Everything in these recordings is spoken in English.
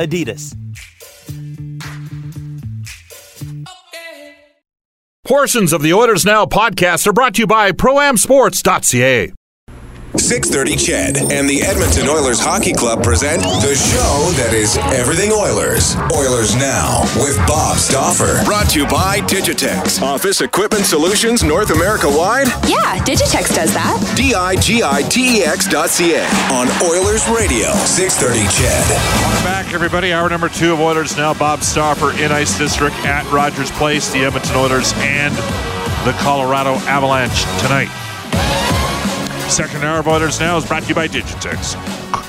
Adidas. Portions of the Oilers Now podcast are brought to you by ProAmSports.ca. 630 CHED and the Edmonton Oilers Hockey Club present the show that is everything Oilers. Oilers Now with Bob Stauffer. Brought to you by Digitex. Office Equipment Solutions North America wide. Yeah, Digitex does that. D-I-G-I-T-E-X dot C-A on Oilers Radio. 630 CHED. Welcome back, everybody. Hour number two of Oilers Now. Bob Stauffer in Ice District at Rogers Place, the Edmonton Oilers and the Colorado Avalanche tonight. Second hour of Oilers Now is brought to you by Digitex.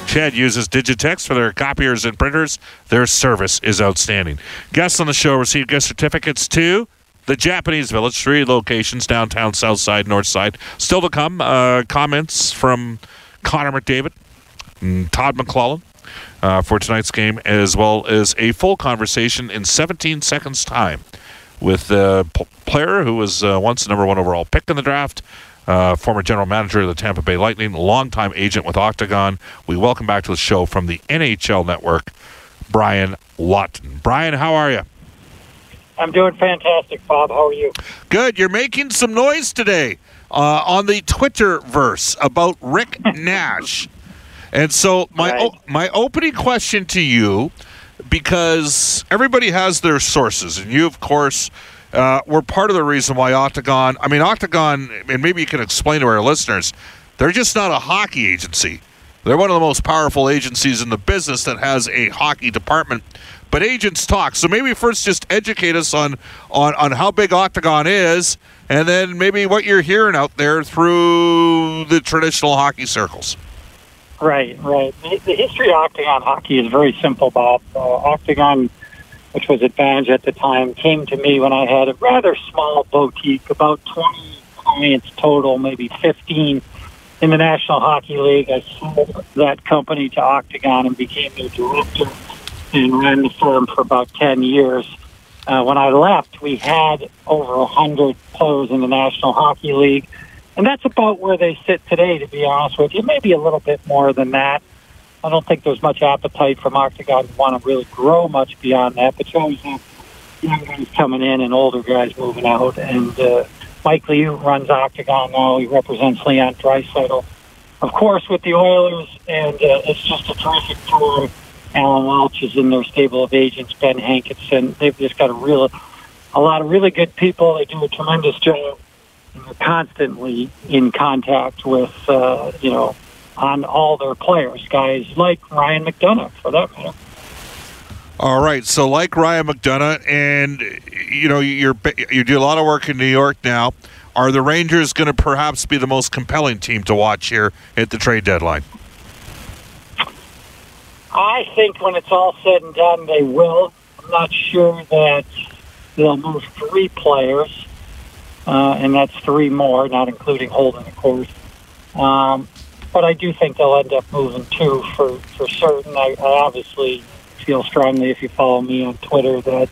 CHED uses Digitex for their copiers and printers. Their service is outstanding. Guests on the show receive gift certificates to the Japanese Village, three locations downtown, south side, north side. Still to come, uh, comments from Connor McDavid Todd McLellan uh, for tonight's game, as well as a full conversation in 17 seconds' time with the player who was uh, once the number one overall pick in the draft, uh, former general manager of the Tampa Bay Lightning, longtime agent with Octagon. We welcome back to the show from the NHL Network, Brian Lawton. Brian, how are you? I'm doing fantastic, Bob. How are you? Good. You're making some noise today uh, on the Twitter verse about Rick Nash. And so my Right. o- my opening question to you, because everybody has their sources, and you, of course, uh, were part of the reason why Octagon. I mean, Octagon, and maybe you can explain to our listeners, they're just not a hockey agency. They're one of the most powerful agencies in the business that has a hockey department. But agents talk. So maybe first just educate us on, on, on how big Octagon is, and then maybe what you're hearing out there through the traditional hockey circles. Right, right. The, history of Octagon hockey is very simple, Bob. Uh, Octagon, which was Advantage at the time, came to me when I had a rather small boutique, about 20 clients total, maybe 15 in the National Hockey League. I sold that company to Octagon and became their director and ran the firm for about 10 years. Uh, when I left, we had over 100 players in the National Hockey League. And that's about where they sit today, to be honest with you. Maybe a little bit more than that. I don't think there's much appetite from Octagon to want to really grow much beyond that. But you always have young guys coming in and older guys moving out. And uh, Mike Liut runs Octagon now. He represents Leon Draisaitl, of course, with the Oilers. And uh, it's just a terrific tour. Alan Welch is in their stable of agents, Ben Hankinson. They've just got a real, a lot of really good people. They do a tremendous job. And they're constantly in contact with, uh, you know, on all their players, guys like Ryan McDonagh, for that matter. All right. So, like Ryan McDonagh, and you know, you're you do a lot of work in New York now. Are the Rangers going to perhaps be the most compelling team to watch here at the trade deadline? I think when it's all said and done, they will. I'm not sure that they'll move three players, uh, and that's three more, not including Holden, of course. Um, but I do think they'll end up moving two for, for certain. I, I obviously feel strongly, if you follow me on Twitter, that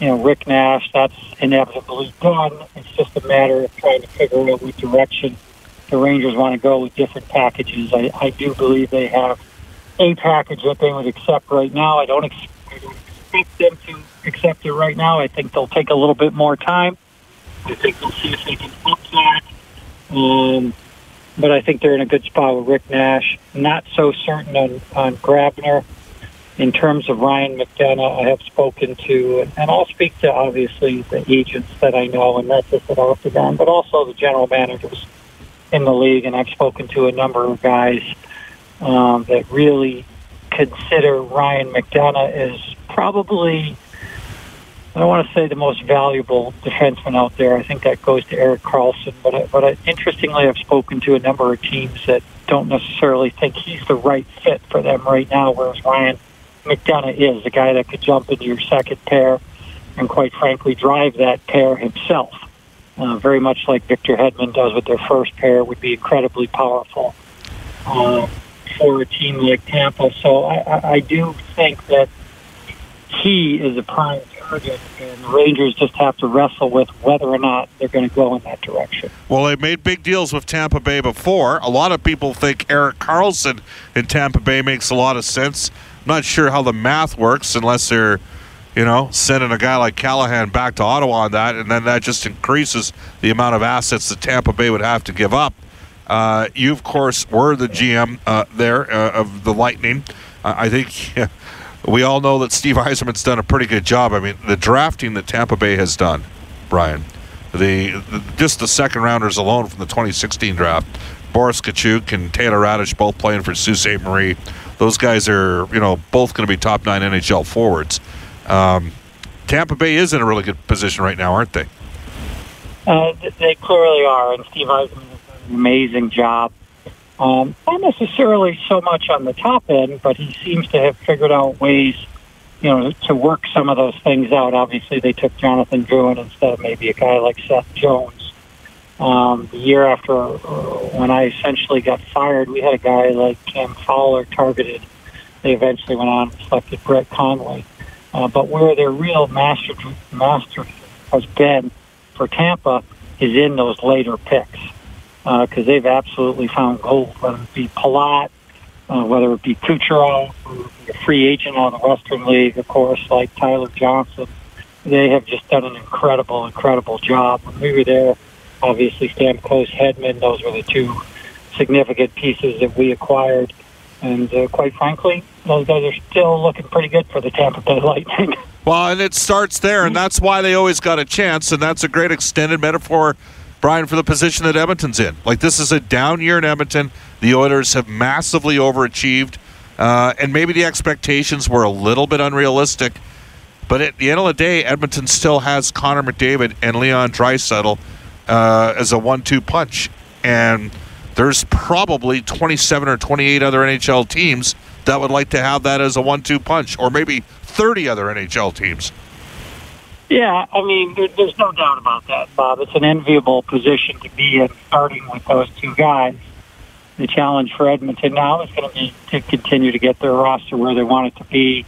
you know Rick Nash, that's inevitably done. It's just a matter of trying to figure out what direction the Rangers want to go with different packages. I, I do believe they have a package that they would accept right now. I don't, ex- I don't expect them to accept it right now. I think they'll take a little bit more time. I think they'll see if they can up that. Um, but I think they're in a good spot with Rick Nash. Not so certain on, on Grabner. In terms of Ryan McDonagh, I have spoken to, and I'll speak to obviously the agents that I know, and not just at Octagon, but also the general managers in the league. And I've spoken to a number of guys um, that really consider Ryan McDonagh as probably, I don't want to say the most valuable defenseman out there. I think that goes to Erik Karlsson. But, I, but I, interestingly, I've spoken to a number of teams that don't necessarily think he's the right fit for them right now, whereas Ryan McDonagh is, a guy that could jump into your second pair and, quite frankly, drive that pair himself. Uh, very much like Victor Hedman does with their first pair, would be incredibly powerful uh, for a team like Tampa. So I, I, I do think that he is a prime target, and the Rangers just have to wrestle with whether or not they're going to go in that direction. Well, they made big deals with Tampa Bay before. A lot of people think Erik Karlsson in Tampa Bay makes a lot of sense. I'm not sure how the math works unless they're, you know, sending a guy like Callahan back to Ottawa on that, and then that just increases the amount of assets that Tampa Bay would have to give up. Uh, you, of course, were the GM uh, there uh, of the Lightning. I think. We all know that Steve Yzerman's done a pretty good job. I mean, the drafting that Tampa Bay has done, Brian, the, the just the second rounders alone from the 2016 draft, Boris Katchouk and Taylor Raddysh both playing for Sault Ste. Marie. Those guys are, you know, both going to be top nine NHL forwards. Um, Tampa Bay is in a really good position right now, aren't they? Uh, they clearly are, and Steve Yzerman has done an amazing job um, not necessarily so much on the top end, but he seems to have figured out ways, you know, to work some of those things out. Obviously, they took Jonathan Drouin instead of maybe a guy like Seth Jones. Um, the year after, uh, when I essentially got fired, we had a guy like Cam Fowler targeted. They eventually went on and selected Brett Connolly. Uh, but where their real master master has been for Tampa is in those later picks because uh, they've absolutely found gold, whether it be Palat, uh, whether it be Kucherov, a free agent on the Western League, of course, like Tyler Johnson. They have just done an incredible, incredible job. When we were there, obviously Stamkos, Hedman, those were the two significant pieces that we acquired. And uh, quite frankly, those guys are still looking pretty good for the Tampa Bay Lightning. Well, and it starts there, and that's why they always got a chance, and that's a great extended metaphor Brian, for the position that Edmonton's in. Like, this is a down year in Edmonton. The Oilers have massively overachieved, uh, and maybe the expectations were a little bit unrealistic. But at the end of the day, Edmonton still has Connor McDavid and Leon Draisaitl uh, as a one-two punch, and there's probably 27 or 28 other NHL teams that would like to have that as a one-two punch, or maybe 30 other NHL teams. Yeah, I mean, there, there's no doubt about that, Bob. It's an enviable position to be in, starting with those two guys. The challenge for Edmonton now is going to be to continue to get their roster where they want it to be.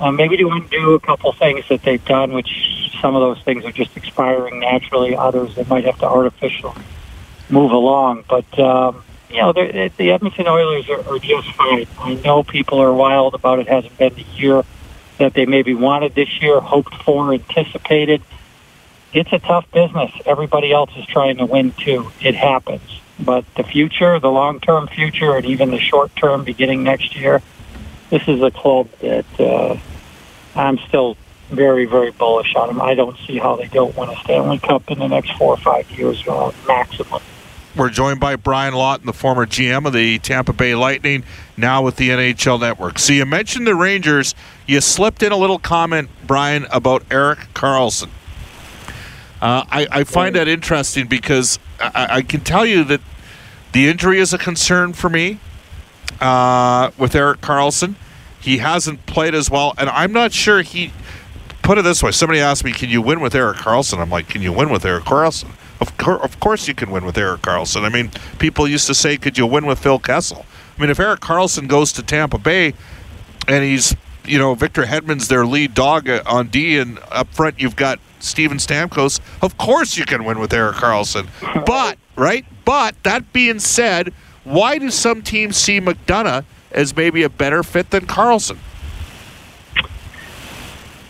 Um, maybe to undo a couple things that they've done, which some of those things are just expiring naturally. Others they might have to artificially move along. But um, you know, the Edmonton Oilers are, are just fine. I know people are wild about it. Hasn't been the year that they maybe wanted this year, hoped for, anticipated. It's a tough business. Everybody else is trying to win too. It happens. But the future, the long term future, and even the short term beginning next year, this is a club that uh, I'm still very, very bullish on them. I don't see how they don't win a Stanley Cup in the next four or five years, uh, maximum. We're joined by Brian Lawton, the former GM of the Tampa Bay Lightning, now with the NHL Network. So you mentioned the Rangers. You slipped in a little comment, Brian, about Erik Karlsson. Uh, I, I, find that interesting because I, I, can tell you that the injury is a concern for me uh, with Erik Karlsson. He hasn't played as well, and I'm not sure he. Put it this way: somebody asked me, "Can you win with Erik Karlsson?" I'm like, "Can you win with Erik Karlsson?" Of, cor- of course you can win with Erik Karlsson. I mean, people used to say, could you win with Phil Kessel? I mean, if Erik Karlsson goes to Tampa Bay and he's, you know, Victor Hedman's their lead dog uh, on D, and up front you've got Steven Stamkos, of course you can win with Erik Karlsson. But, right? But, that being said, why do some teams see McDonagh as maybe a better fit than Karlsson?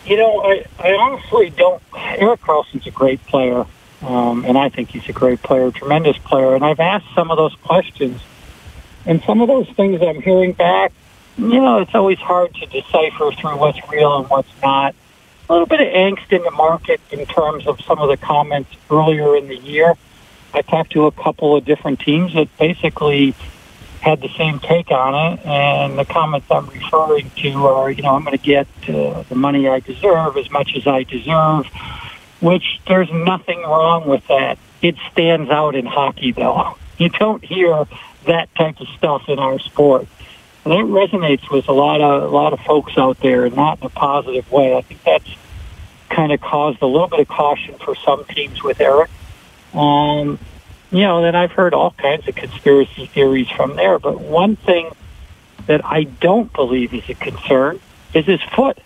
You know, I, I honestly don't. Erik Karlsson's a great player. Um, and I think he's a great player, tremendous player. And I've asked some of those questions, and some of those things I'm hearing back, you know, it's always hard to decipher through what's real and what's not. A little bit of angst in the market in terms of some of the comments earlier in the year. I talked to a couple of different teams that basically had the same take on it, and the comments I'm referring to are, you know, I'm going to get uh, the money I deserve as much as I deserve which there's nothing wrong with that. It stands out in hockey, though. You don't hear that type of stuff in our sport. And that resonates with a lot of a lot of folks out there, not in a positive way. I think that's kind of caused a little bit of caution for some teams with Eric. Um, you know, then I've heard all kinds of conspiracy theories from there. But one thing that I don't believe is a concern is his foot.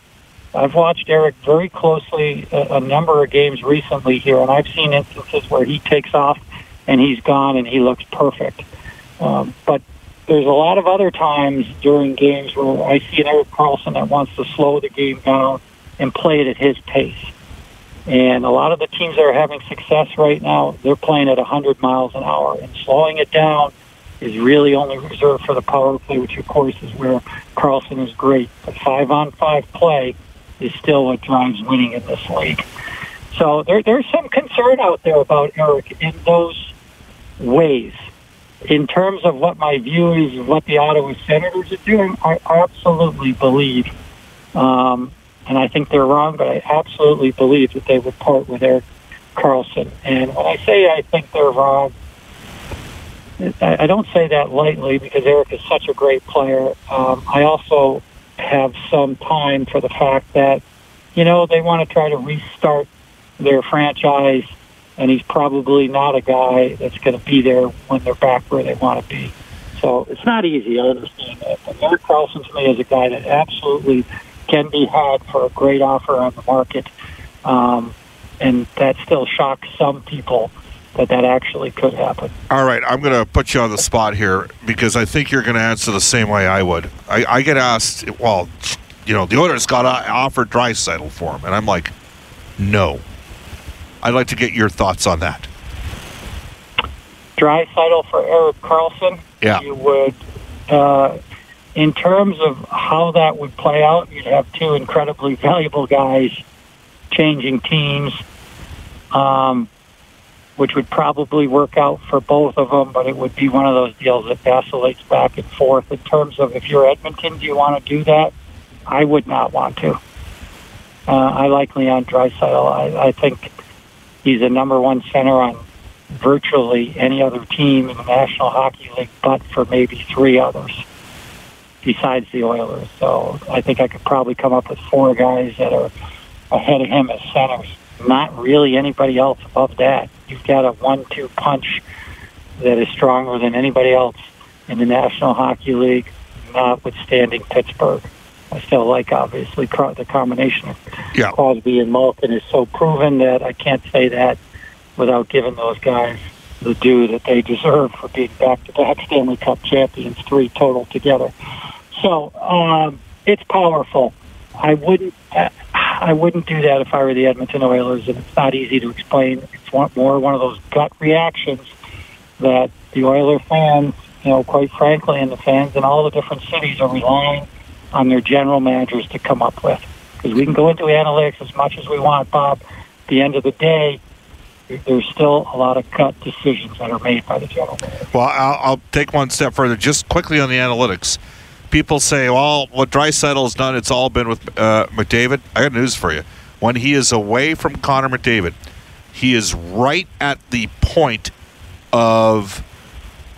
I've watched Eric very closely a, a number of games recently here, and I've seen instances where he takes off and he's gone and he looks perfect. Um, but there's a lot of other times during games where I see an Erik Karlsson that wants to slow the game down and play it at his pace. And a lot of the teams that are having success right now, they're playing at 100 miles an hour. And slowing it down is really only reserved for the power play, which of course is where Karlsson is great. But five on five play is still what drives winning in this league. So there, there's some concern out there about Eric in those ways. In terms of what my view is of what the Ottawa Senators are doing, I absolutely believe um, and I think they're wrong, but I absolutely believe that they would part with Erik Karlsson. And when I say I think they're wrong, I don't say that lightly because Eric is such a great player. Um, I also have some time for the fact that, you know, they want to try to restart their franchise, and he's probably not a guy that's going to be there when they're back where they want to be. So it's not easy. I understand that. But Erik Karlsson to me is a guy that absolutely can be had for a great offer on the market. Um, and that still shocks some people that that actually could happen. All right, I'm going to put you on the spot here because I think you're going to answer the same way I would. I, I get asked, well, you know, the Oilers got to offered Draisaitl for him, and I'm like, no. I'd like to get your thoughts on that. Draisaitl for Erik Karlsson. Yeah. You would uh, in terms of how that would play out, you'd have two incredibly valuable guys changing teams, um, which would probably work out for both of them, but it would be one of those deals that vacillates back and forth. In terms of if you're Edmonton, do you want to do that? I would not want to. Uh, I like Leon Draisaitl. I, I think he's a number one center on virtually any other team in the National Hockey League, but for maybe three others besides the Oilers. So I think I could probably come up with four guys that are ahead of him as centers. Not really anybody else above that. You've got a one-two punch that is stronger than anybody else in the National Hockey League, notwithstanding Pittsburgh. I still like, obviously, the combination of yeah. Crosby and Malkin is so proven that I can't say that without giving those guys the due that they deserve for being back-to-back Stanley Cup champions, three total together. So um, it's powerful. I wouldn't. I wouldn't do that if I were the Edmonton Oilers, and it's not easy to explain. It's one, more one of those gut reactions that the Oiler fans, you know, quite frankly, and the fans in all the different cities are relying on their general managers to come up with. Because we can go into analytics as much as we want, Bob. At the end of the day, there's still a lot of gut decisions that are made by the general manager. Well, I'll, I'll take one step further, just quickly on the analytics people say, well, what Draisaitl's done, it's all been with uh, McDavid. I got news for you. When he is away from Connor McDavid, he is right at the point of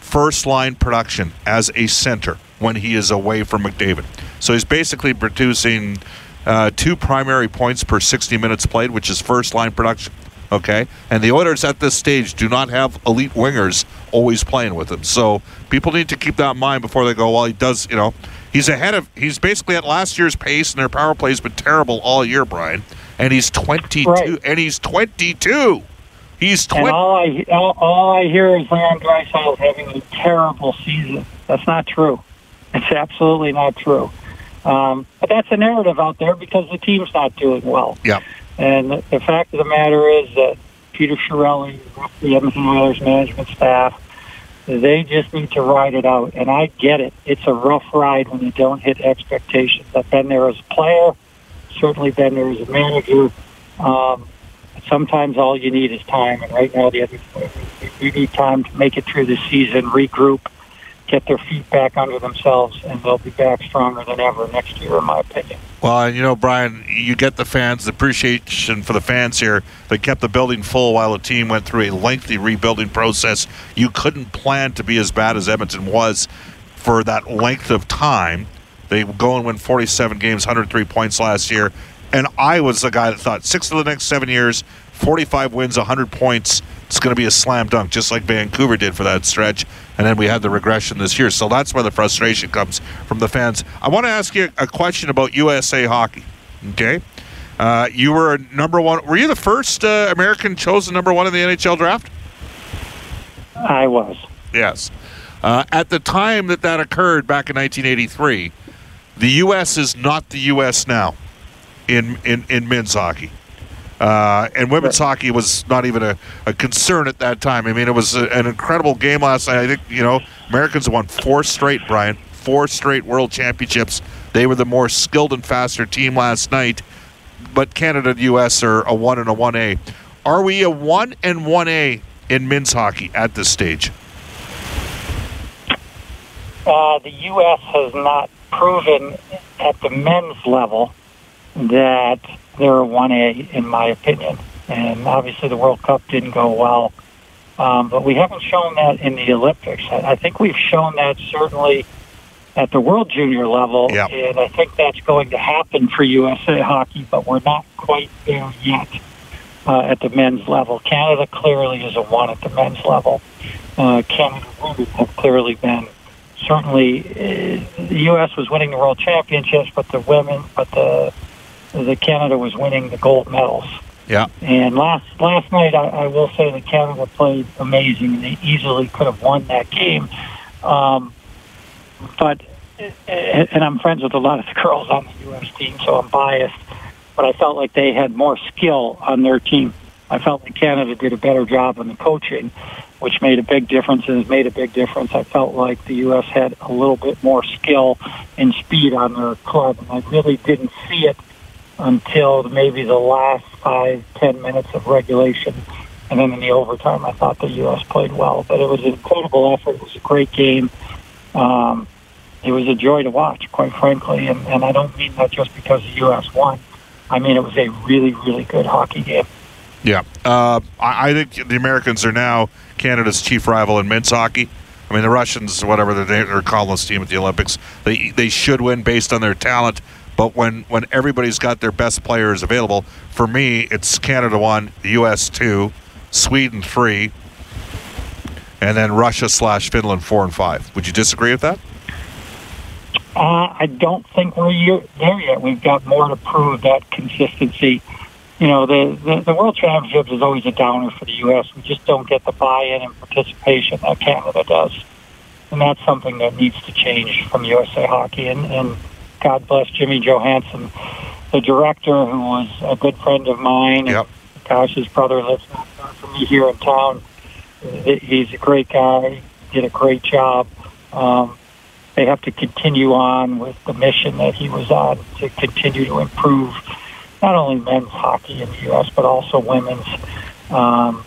first line production as a center when he is away from McDavid. So he's basically producing uh, two primary points per 60 minutes played, which is first line production. Okay, and the Oilers at this stage do not have elite wingers always playing with him. So people need to keep that in mind before they go. Well, he does. You know, he's ahead of. He's basically at last year's pace, and their power play has been terrible all year, Brian. And he's 22. Right. And he's 22. He's 20. And all I all, all I hear is Leon Draisaitl having a terrible season. That's not true. It's absolutely not true. Um, but that's a narrative out there because the team's not doing well. Yeah. And the fact of the matter is that Peter Chiarelli, the Edmonton Oilers management staff, they just need to ride it out. And I get it. It's a rough ride when you don't hit expectations. I've been there as a player, certainly been there as a manager. Um, sometimes all you need is time. And right now, the Edmonton we need time to make it through the season, regroup, get their feet back under themselves, and they'll be back stronger than ever next year, in my opinion. Well, and you know, Brian, you get the fans, the appreciation for the fans here that kept the building full while the team went through a lengthy rebuilding process. You couldn't plan to be as bad as Edmonton was for that length of time. They go and win 47 games, 103 points last year. And I was the guy that thought six of the next seven years, 45 wins, 100 points. It's going to be a slam dunk, just like Vancouver did for that stretch. And then we had the regression this year. So that's where the frustration comes from the fans. I want to ask you a question about USA hockey. Okay. Uh, you were number one. Were you the first uh, American chosen number one in the NHL draft? I was. Yes. Uh, at the time that that occurred back in 1983, the U.S. is not the U.S. now in, in, in men's hockey. Uh, and women's right. hockey was not even a, a, concern at that time. I mean, it was a, an incredible game last night. I think, you know, Americans won four straight, Brian, four straight world championships. They were the more skilled and faster team last night. But Canada and U.S. are a 1 and a 1A. Are we a 1 and 1A in men's hockey at this stage? Uh, the U.S. has not proven at the men's level that they're a 1A, in my opinion. And obviously, the World Cup didn't go well. Um, but we haven't shown that in the Olympics. I, I think we've shown that certainly at the World Junior level, yep. and I think that's going to happen for USA Hockey, but we're not quite there yet uh, at the men's level. Canada clearly is a one at the men's level. Uh, Canada women have clearly been certainly uh, the U.S. was winning the World Championships, but the women, but the the Canada was winning the gold medals. Yeah. And last last night, I, I will say that Canada played amazing, they easily could have won that game. Um, but and I'm friends with a lot of the girls on the U.S. team, so I'm biased. But I felt like they had more skill on their team. I felt like Canada did a better job in the coaching, which made a big difference and has made a big difference. I felt like the U.S. had a little bit more skill and speed on their club, and I really didn't see it until maybe the last five, ten minutes of regulation. And then in the overtime, I thought the U.S. played well. But it was an incredible effort. It was a great game. Um, it was a joy to watch, quite frankly. And, and I don't mean that just because the U.S. won. I mean, it was a really, really good hockey game. Yeah. Uh, I, I think the Americans are now Canada's chief rival in men's hockey. I mean, the Russians, whatever they're calling this team at the Olympics, they they should win based on their talent. But when, when everybody's got their best players available, for me, it's Canada one, the U.S. two, Sweden three, and then Russia slash Finland four and five. Would you disagree with that? Uh, I don't think we're there yet. We've got more to prove that consistency. You know, the, the, the World Championships is always a downer for the U.S. We just don't get the buy-in and participation that Canada does. And that's something that needs to change from USA Hockey. And, and God bless Jimmy Johannson, the director, who was a good friend of mine. Yep. Gosh, his brother lives not far from me here in town. He's a great guy. Did a great job. Um, they have to continue on with the mission that he was on to continue to improve not only men's hockey in the U.S. but also women's. Um,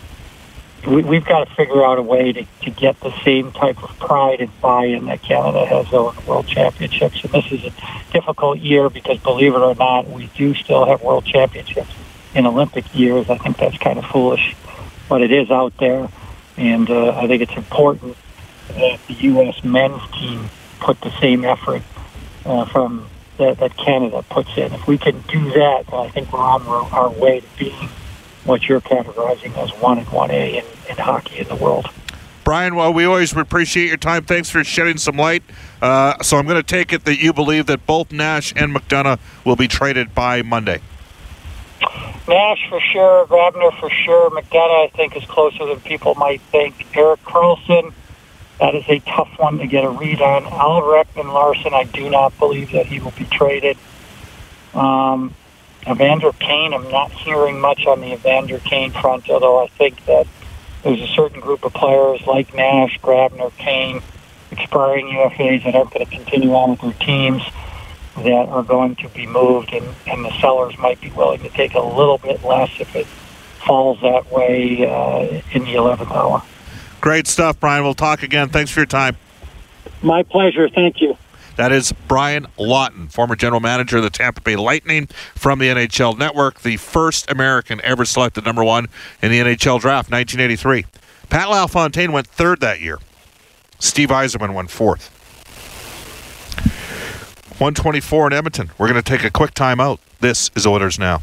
we, we've got to figure out a way to, to get the same type of pride and buy-in that Canada has in the World Championships. And this is a difficult year because, believe it or not, we do still have World Championships in Olympic years. I think that's kind of foolish, but it is out there, and uh, I think it's important that the U.S. men's team put the same effort uh, from that, that Canada puts in. If we can do that, I think we're on our way to being what you're categorizing as one and one A in, in hockey in the world. Brian, well, we always appreciate your time. Thanks for shedding some light. Uh, so I'm going to take it that you believe that both Nash and McDonagh will be traded by Monday. Nash for sure, Grabner for sure, McDonagh I think is closer than people might think. Erik Karlsson, that is a tough one to get a read on. Alrik and Larson, I do not believe that he will be traded. Um, Evander Kane, I'm not hearing much on the Evander Kane front, although I think that there's a certain group of players like Nash, Grabner, Kane, expiring UFAs that aren't going to continue on with their teams that are going to be moved, and, and the sellers might be willing to take a little bit less if it falls that way uh, in the 11th hour. Great stuff, Brian. We'll talk again. Thanks for your time. My pleasure. Thank you. That is Brian Lawton, former general manager of the Tampa Bay Lightning from the NHL Network, the first American ever selected number one in the NHL draft, 1983. Pat LaFontaine went third that year. Steve Yzerman went fourth. 124 in Edmonton. We're going to take a quick timeout. This is Oilers Now.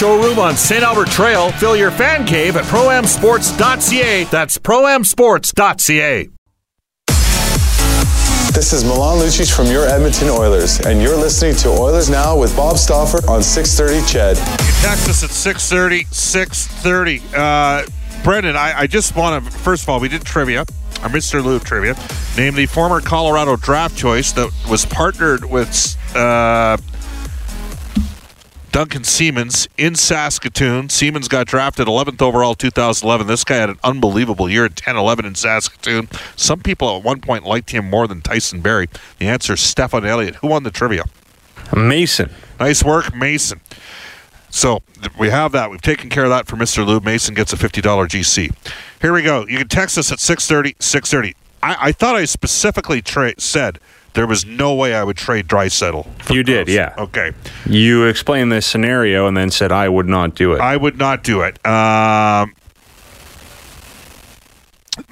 showroom on St. Albert Trail. Fill your fan cave at proamsports.ca. That's proamsports.ca. This is Milan Lucic from your Edmonton Oilers, and you're listening to Oilers Now with Bob Stauffer on 630 CHED. You text us at 630, 630. Uh, Brendan, I, I just want to, first of all, we did trivia, our Mr. Lou trivia, named the former Colorado draft choice that was partnered with uh, Duncan Siemens in Saskatoon. Siemens got drafted 11th overall 2011. This guy had an unbelievable year at 10 11 in Saskatoon. Some people at one point liked him more than Tyson Barrie. The answer is Stefan Elliott. Who won the trivia? Mason. Nice work, Mason. So we have that. We've taken care of that for Mr. Lou. Mason gets a $50 GC. Here we go. You can text us at 630, 630. I, I thought I specifically tra- said there was no way I would trade Draisaitl. You did, yeah. Okay. You explained this scenario and then said I would not do it. I would not do it. Um,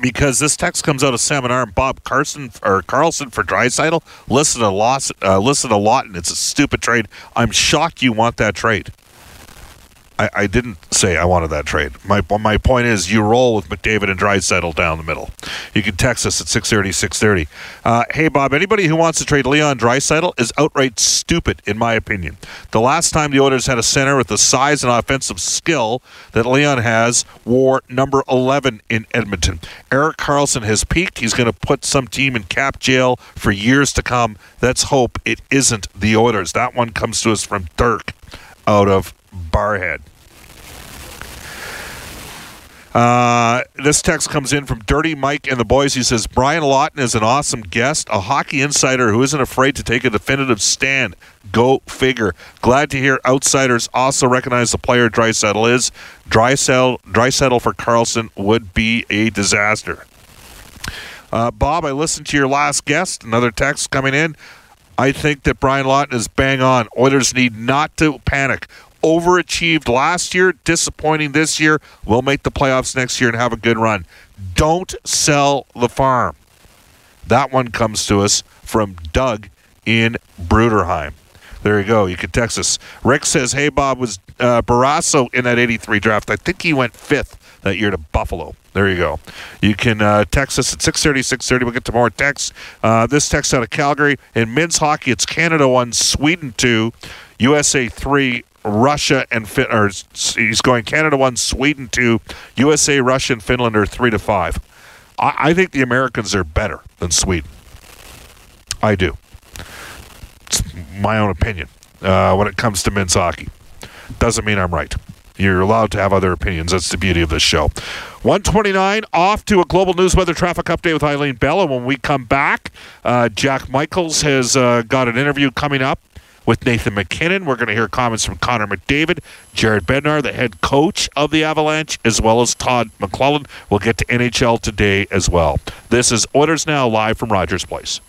because this text comes out of seminar and Bob Carson or Carlson for Draisaitl listed a loss, uh, listed a lot, and it's a stupid trade. I'm shocked you want that trade. I, I didn't say I wanted that trade. My my point is you roll with McDavid and Draisaitl down the middle. You can text us at 630, 630. Uh, hey, Bob, anybody who wants to trade Leon Draisaitl is outright stupid, in my opinion. The last time the Oilers had a center with the size and offensive skill that Leon has wore number 11 in Edmonton. Erik Karlsson has peaked. He's going to put some team in cap jail for years to come. Let's hope it isn't the Oilers. That one comes to us from Dirk out of Barrhead. Uh, this text comes in from Dirty Mike and the boys. He says Brian Lawton is an awesome guest, a hockey insider who isn't afraid to take a definitive stand. Go figure. Glad to hear outsiders also recognize the player Draisaitl is. Draisaitl, Draisaitl for Karlsson would be a disaster. Uh, Bob, I listened to your last guest. Another text coming in. I think that Brian Lawton is bang on. Oilers need not to panic overachieved last year, disappointing this year. We'll make the playoffs next year and have a good run. Don't sell the farm. That one comes to us from Doug in Bruderheim. There you go. You can text us. Rick says, "Hey Bob, was uh, Barrasso in that '83 draft? I think he went fifth that year to Buffalo." There you go. You can uh, text us at 630, 630. We'll get to more texts. Uh, this text out of Calgary. In men's hockey, it's Canada 1, Sweden 2, USA 3, Russia and fin- or he's going Canada one, Sweden two, USA, Russia, and Finland are three to five. I, I think the Americans are better than Sweden. I do. It's my own opinion uh, when it comes to men's hockey. Doesn't mean I'm right. You're allowed to have other opinions. That's the beauty of this show. 129, off to a global news weather traffic update with Eileen Bella. When we come back, uh, Jack Michaels has uh, got an interview coming up with Nathan MacKinnon. We're going to hear comments from Connor McDavid, Jared Bednar, the head coach of the Avalanche, as well as Todd McLellan. We'll get to NHL today as well. This is Oilers Now live from Rogers Place.